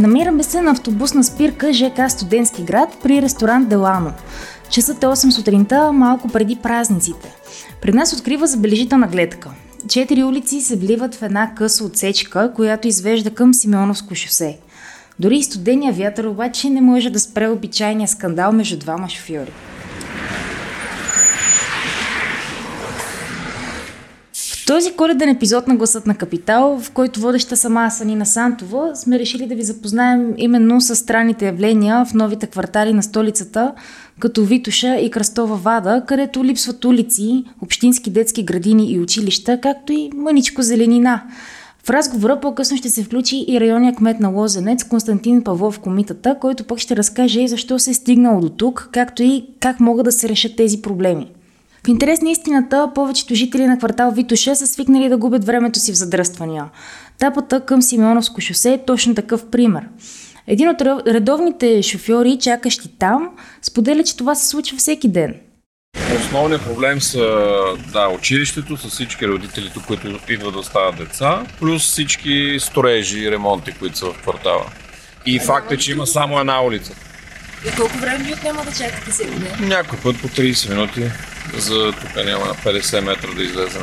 Намираме се на автобусна спирка ЖК Студентски град при ресторант Делано. Часът е 8 сутринта, малко преди празниците. Пред нас открива забележителна гледка. Четири улици се вливат в една къса отсечка, която извежда към Симеоновско шосе. Дори и студения вятър обаче не може да спре обичайния скандал между двама шофьори. Този коледен епизод на Гласът на Капитал, в който водеща сама аз Анина Сантова, сме решили да ви запознаем именно с странните явления в новите квартали на столицата, като Витуша и Кръстова Вада, където липсват улици, общински детски градини и училища, както и мъничко зеленина. В разговора по-късно ще се включи и районния кмет на Лозенец Константин Павлов комитата, който пък ще разкаже защо се е стигнало до тук, както и как могат да се решат тези проблеми. В интерес на истината, повечето жители на квартал Витоша са свикнали да губят времето си в задръствания. Тапата към Симеоновско шосе е точно такъв пример. Един от редовните шофьори, чакащи там, споделя, че това се случва всеки ден. Основният проблем са да, училището с всички родители, които идват да оставят деца, плюс всички строежи и ремонти, които са в квартала. И факт е, че има само една улица. И колко време ви отнема да чакате всеки ден? Някой път по 30 минути за тук няма на 50 метра да излезем.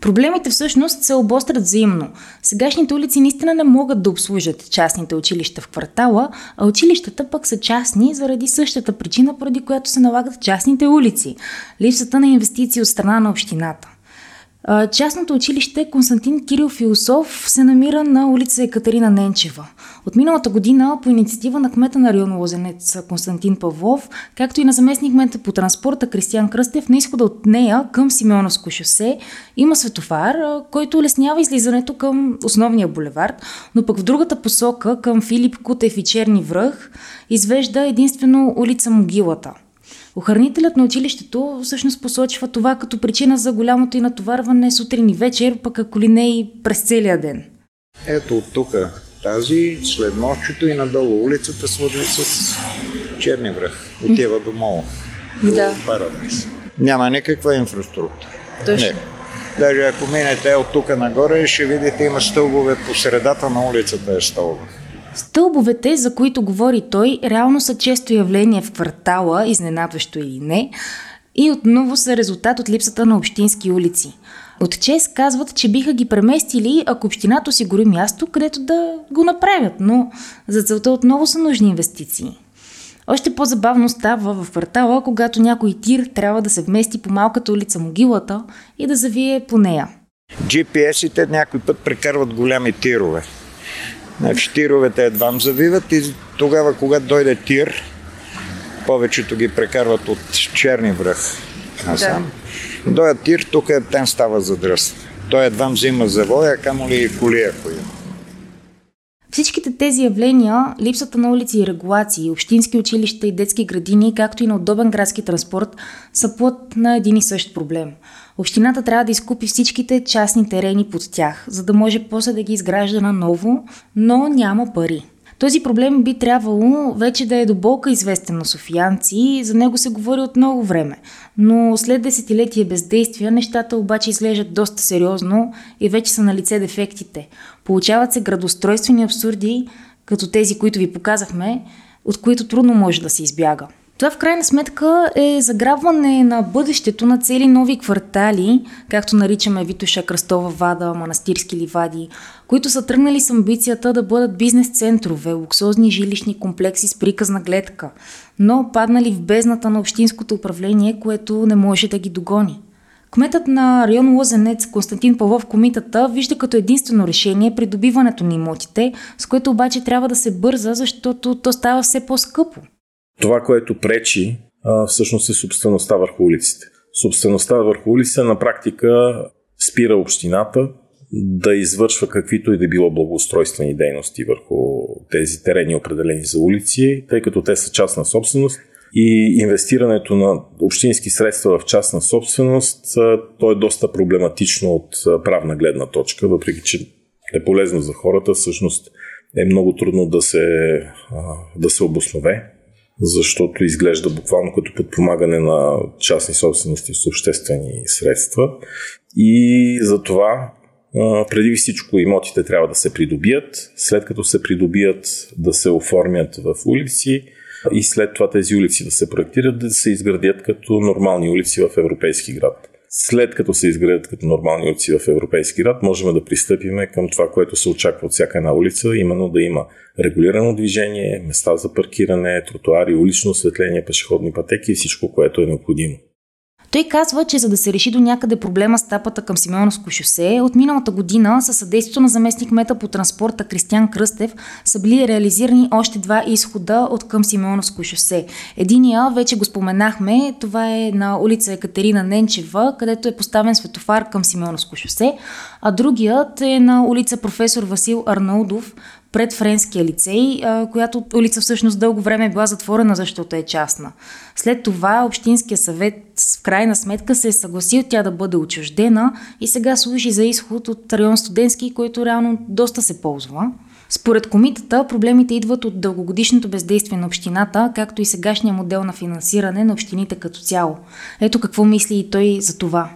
Проблемите всъщност се обострят взаимно. Сегашните улици наистина не могат да обслужат частните училища в квартала, а училищата пък са частни заради същата причина, поради която се налагат частните улици – липсата на инвестиции от страна на общината. Частното училище Константин Кирил Философ се намира на улица Екатерина Ненчева. От миналата година по инициатива на кмета на район Лозенец Константин Павлов, както и на заместник кмета по транспорта Кристиян Кръстев, на изхода от нея към Симеоновско шосе има светофар, който улеснява излизането към основния булевард, но пък в другата посока към Филип Кутев и Черни връх извежда единствено улица Могилата – Охранителят на училището всъщност посочва това като причина за голямото и натоварване сутрин и вечер, пък ако ли не и през целия ден. Ето от тук тази, след нощчето и надолу улицата свързва с Черни връх. Отива до Мола. Да. Парадайс. Няма никаква инфраструктура. Точно. Не. Даже ако минете от тук нагоре, ще видите има стълбове по средата на улицата е стълбове. Стълбовете, за които говори той, реално са често явление в квартала, изненадващо или не, и отново са резултат от липсата на общински улици. От ЧЕС казват, че биха ги преместили, ако общината си гори място, където да го направят, но за целта отново са нужни инвестиции. Още по-забавно става в квартала, когато някой тир трябва да се вмести по малката улица Могилата и да завие по нея. GPS-ите някой път прекарват голями тирове. Значи тировете едвам завиват и тогава, когато дойде тир, повечето ги прекарват от черни връх насам. Да. Дойде тир, тук е, тен става задръст. Той едва взима завоя, камо ли и коли, ако има. Всичките тези явления, липсата на улици и регулации, общински училища и детски градини, както и на удобен градски транспорт, са плод на един и същ проблем – Общината трябва да изкупи всичките частни терени под тях, за да може после да ги изгражда на ново, но няма пари. Този проблем би трябвало вече да е до болка известен на софиянци, за него се говори от много време. Но след десетилетие бездействия нещата обаче изглеждат доста сериозно и вече са на лице дефектите. Получават се градостройствени абсурди, като тези, които ви показахме, от които трудно може да се избяга. Това в крайна сметка е заграбване на бъдещето на цели нови квартали, както наричаме Витоша, Кръстова Вада, Манастирски ливади, които са тръгнали с амбицията да бъдат бизнес центрове, луксозни жилищни комплекси с приказна гледка, но паднали в бездната на общинското управление, което не може да ги догони. Кметът на район Лозенец Константин Павлов комитата вижда като единствено решение придобиването на имотите, с което обаче трябва да се бърза, защото то става все по-скъпо. Това, което пречи, всъщност е собствеността върху улиците. Собствеността върху улиците на практика спира общината да извършва каквито и да било благоустройствени дейности върху тези терени, определени за улици, тъй като те са частна собственост. И инвестирането на общински средства в частна собственост, то е доста проблематично от правна гледна точка, въпреки че е полезно за хората, всъщност е много трудно да се, да се обоснове защото изглежда буквално като подпомагане на частни собствености с обществени средства. И за това преди всичко имотите трябва да се придобият, след като се придобият да се оформят в улици и след това тези улици да се проектират, да се изградят като нормални улици в европейски град. След като се изградят като нормални улици в европейски град, можем да пристъпиме към това, което се очаква от всяка една улица, именно да има регулирано движение, места за паркиране, тротуари, улично осветление, пешеходни пътеки и всичко, което е необходимо. Той казва, че за да се реши до някъде проблема с тапата към Симеоновско шосе, от миналата година със съдействието на заместник мета по транспорта Кристиан Кръстев са били реализирани още два изхода от към Симеоновско шосе. Единия, вече го споменахме, това е на улица Екатерина Ненчева, където е поставен светофар към Симеоновско шосе, а другият е на улица Професор Васил Арнаудов, пред Френския лицей, която улица всъщност дълго време е била затворена, защото е частна. След това Общинския съвет в крайна сметка се е съгласил тя да бъде отчуждена и сега служи за изход от район студентски, който реално доста се ползва. Според комитета, проблемите идват от дългогодишното бездействие на общината, както и сегашния модел на финансиране на общините като цяло. Ето какво мисли и той за това.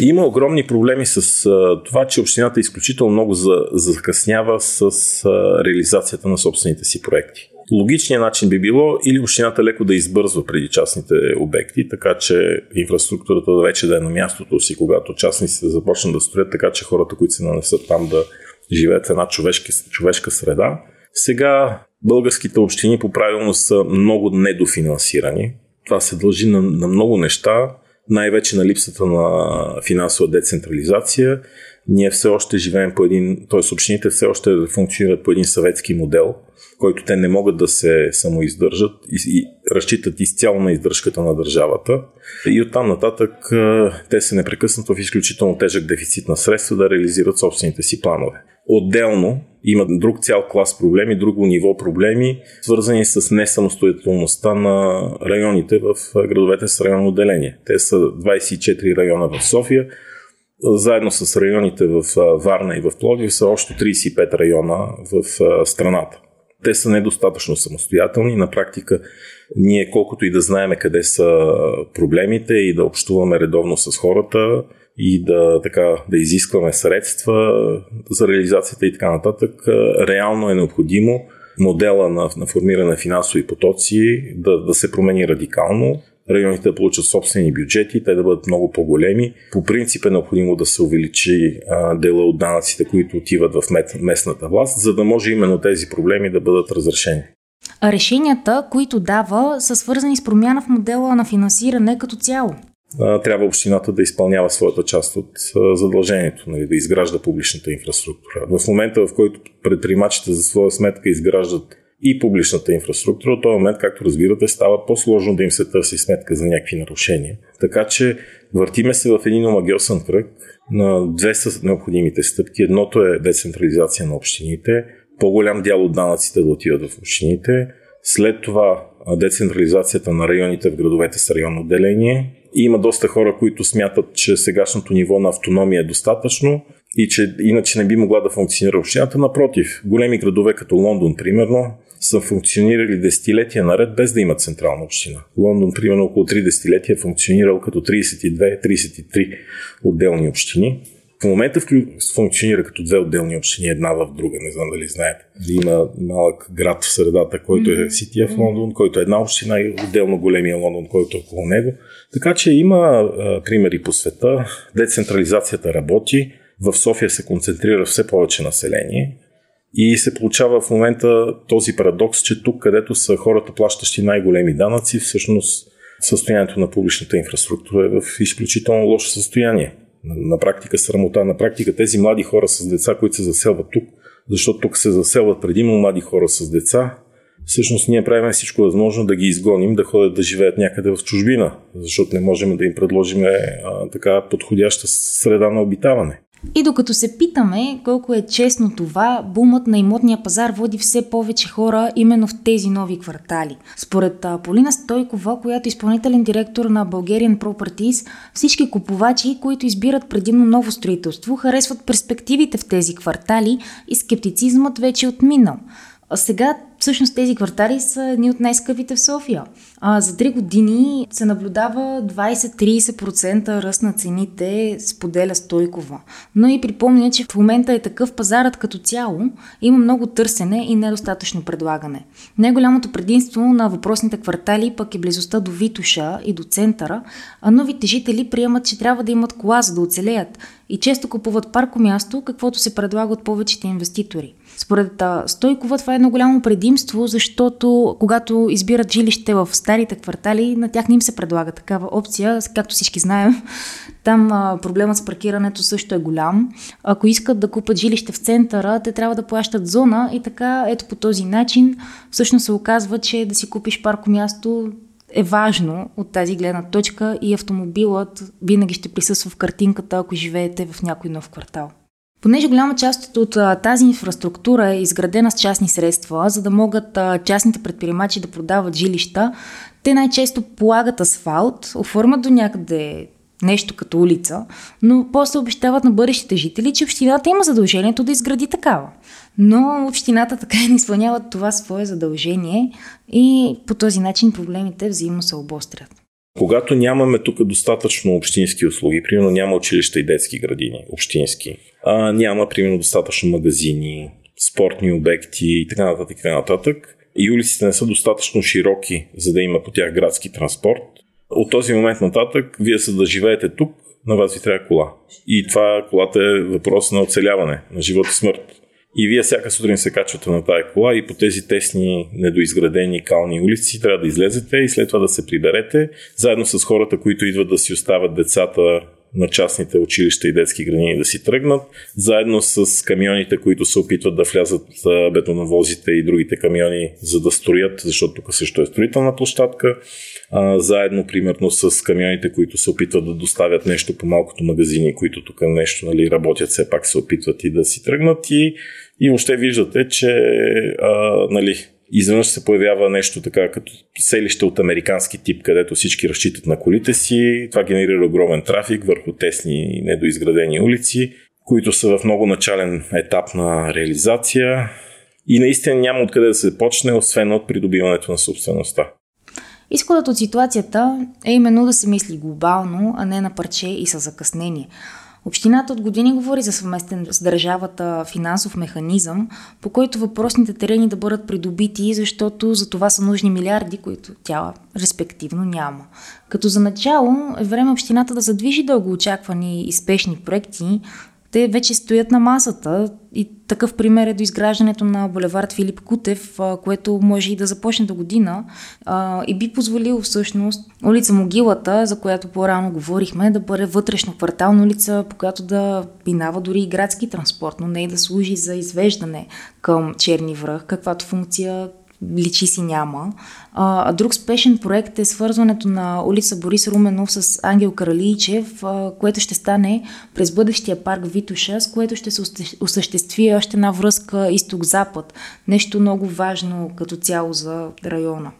Има огромни проблеми с а, това, че общината изключително много за, закъснява с а, реализацията на собствените си проекти. Логичният начин би било или общината леко да избързва преди частните обекти, така че инфраструктурата вече да е на мястото си, когато частниците започнат да строят, така че хората, които се нанесат там да живеят в една човешка, човешка среда. Сега българските общини по правилно са много недофинансирани. Това се дължи на, на много неща най-вече на липсата на финансова децентрализация. Ние все още живеем по един, т.е. общините все още функционират по един съветски модел, който те не могат да се самоиздържат и, и разчитат изцяло на издръжката на държавата. И оттам нататък те са непрекъснато в изключително тежък дефицит на средства да реализират собствените си планове. Отделно има друг цял клас проблеми, друго ниво проблеми, свързани с несамостоятелността на районите в градовете с районно отделение. Те са 24 района в София, заедно с районите в Варна и в Плодив са още 35 района в страната. Те са недостатъчно самостоятелни. На практика ние колкото и да знаеме къде са проблемите и да общуваме редовно с хората, и да, така, да изискваме средства за реализацията и така нататък, реално е необходимо модела на, на формиране на финансови потоци да, да се промени радикално, районите да получат собствени бюджети, те да бъдат много по-големи. По принцип е необходимо да се увеличи а, дела от данъците, които отиват в местната власт, за да може именно тези проблеми да бъдат разрешени. Решенията, които дава, са свързани с промяна в модела на финансиране като цяло трябва общината да изпълнява своята част от задължението, нали, да изгражда публичната инфраструктура. В момента, в който предприемачите за своя сметка изграждат и публичната инфраструктура, от този момент, както разбирате, става по-сложно да им се търси сметка за някакви нарушения. Така че въртиме се в един омагиосен кръг на две са необходимите стъпки. Едното е децентрализация на общините, по-голям дял от данъците да отиват в общините, след това децентрализацията на районите в градовете с районно деление има доста хора, които смятат, че сегашното ниво на автономия е достатъчно и че иначе не би могла да функционира общината. Напротив, големи градове като Лондон, примерно, са функционирали десетилетия наред без да имат централна община. Лондон, примерно, около 3 десетилетия е функционирал като 32-33 отделни общини. В момента функционира като две отделни общини, една в друга, не знам дали знаете. Има малък град в средата, който е Сития в Лондон, който е една община и отделно големия Лондон, който е около него. Така че има а, примери по света. Децентрализацията работи. В София се концентрира все повече население. И се получава в момента този парадокс, че тук, където са хората плащащи най-големи данъци, всъщност състоянието на публичната инфраструктура е в изключително лошо състояние. На, практика срамота. На практика тези млади хора с деца, които се заселват тук, защото тук се заселват предимно млади хора с деца, всъщност ние правим всичко възможно да ги изгоним, да ходят да живеят някъде в чужбина, защото не можем да им предложим а, така подходяща среда на обитаване. И докато се питаме колко е честно това, бумът на имотния пазар води все повече хора именно в тези нови квартали. Според Полина Стойкова, която е изпълнителен директор на Bulgarian Properties, всички купувачи, които избират предимно ново строителство, харесват перспективите в тези квартали и скептицизмът вече е отминал. Сега всъщност тези квартали са едни от най-скъпите в София. А, за 3 години се наблюдава 20-30% ръст на цените, споделя Стойкова. Но и припомня, че в момента е такъв пазарът като цяло, има много търсене и недостатъчно предлагане. Най-голямото предимство на въпросните квартали пък е близостта до Витуша и до центъра, а новите жители приемат, че трябва да имат кола за да оцелеят и често купуват парко място, каквото се предлага от повечето инвеститори. Според Стойкова това е едно голямо предимство, защото когато избират жилище в старите квартали, на тях не им се предлага такава опция. Както всички знаем, там проблемът с паркирането също е голям. Ако искат да купат жилище в центъра, те трябва да плащат зона и така, ето по този начин, всъщност се оказва, че да си купиш парко място е важно от тази гледна точка и автомобилът винаги ще присъства в картинката, ако живеете в някой нов квартал. Понеже голяма част от тази инфраструктура е изградена с частни средства, за да могат частните предприемачи да продават жилища, те най-често полагат асфалт, оформят до някъде нещо като улица, но после обещават на бъдещите жители, че общината има задължението да изгради такава. Но общината така и не изпълнява това свое задължение и по този начин проблемите взаимно се обострят. Когато нямаме тук достатъчно общински услуги, примерно няма училища и детски градини, общински, а, няма примерно достатъчно магазини, спортни обекти и така нататък, така нататък, и улиците не са достатъчно широки, за да има по тях градски транспорт, от този момент нататък, вие за да живеете тук, на вас ви трябва кола. И това колата е въпрос на оцеляване, на живот и смърт. И вие всяка сутрин се качвате на тая кола и по тези тесни, недоизградени кални улици трябва да излезете и след това да се приберете, заедно с хората, които идват да си остават децата на частните училища и детски градини да си тръгнат, заедно с камионите, които се опитват да влязат бетоновозите и другите камиони, за да строят, защото тук също е строителна площадка, а, заедно примерно с камионите, които се опитват да доставят нещо по малкото магазини, които тук нещо нали, работят, все пак се опитват и да си тръгнат. И, и въобще виждате, че а, нали, изведнъж се появява нещо така като селище от американски тип, където всички разчитат на колите си. Това генерира огромен трафик върху тесни недоизградени улици, които са в много начален етап на реализация и наистина няма откъде да се почне, освен от придобиването на собствеността. Изходът от ситуацията е именно да се мисли глобално, а не на парче и с закъснение. Общината от години говори за съвместен с държавата финансов механизъм, по който въпросните терени да бъдат придобити, защото за това са нужни милиарди, които тя респективно няма. Като за начало е време общината да задвижи дългоочаквани и спешни проекти, те вече стоят на масата. И такъв пример е до изграждането на булевард Филип Кутев, което може и да започне до година. И би позволило всъщност улица Могилата, за която по-рано говорихме, да бъде вътрешно квартална улица, по която да минава дори и градски транспорт, но не и да служи за извеждане към Черни връх, каквато функция личи си няма. А, друг спешен проект е свързването на улица Борис Руменов с Ангел Каралийчев, което ще стане през бъдещия парк Витуша, с което ще се осъществи още една връзка изток-запад. Нещо много важно като цяло за района.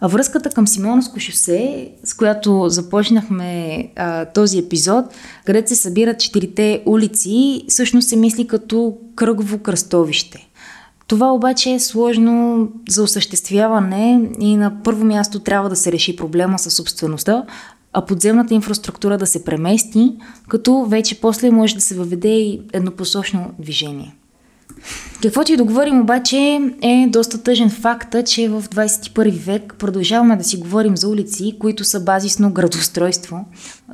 А връзката към Симоновско шосе, с която започнахме а, този епизод, където се събират четирите улици, всъщност се мисли като кръгово кръстовище. Това обаче е сложно за осъществяване и на първо място трябва да се реши проблема с собствеността, а подземната инфраструктура да се премести, като вече после може да се въведе и еднопосочно движение. Каквото и да говорим обаче е доста тъжен факта, че в 21 век продължаваме да си говорим за улици, които са базисно градостройство.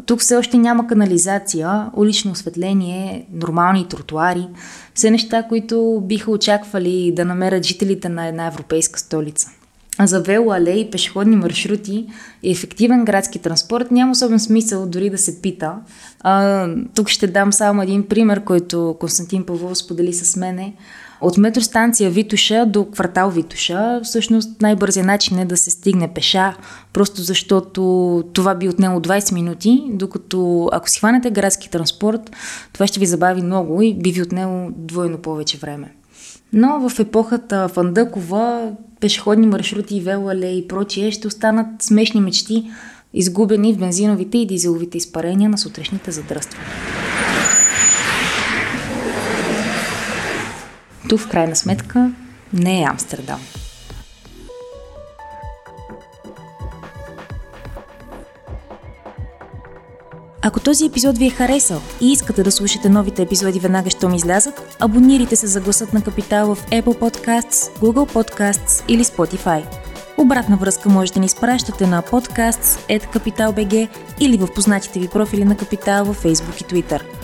Тук все още няма канализация, улично осветление, нормални тротуари, все неща, които биха очаквали да намерят жителите на една европейска столица. А за вело, алеи, пешеходни маршрути и ефективен градски транспорт няма особен смисъл дори да се пита. А, тук ще дам само един пример, който Константин Павлов сподели с мене. От метростанция Витуша до квартал Витуша, всъщност най-бързият начин е да се стигне пеша, просто защото това би отнело 20 минути, докато ако си хванете градски транспорт, това ще ви забави много и би ви отнело двойно повече време. Но в епохата Фандъкова пешеходни маршрути, велоале и прочие ще останат смешни мечти, изгубени в бензиновите и дизеловите изпарения на сутрешните задръствания. който в крайна сметка не е Амстердам. Ако този епизод ви е харесал и искате да слушате новите епизоди веднага, щом излязат, абонирайте се за гласът на Капитал в Apple Podcasts, Google Podcasts или Spotify. Обратна връзка можете да ни изпращате на podcasts.capital.bg или в познатите ви профили на Капитал във Facebook и Twitter –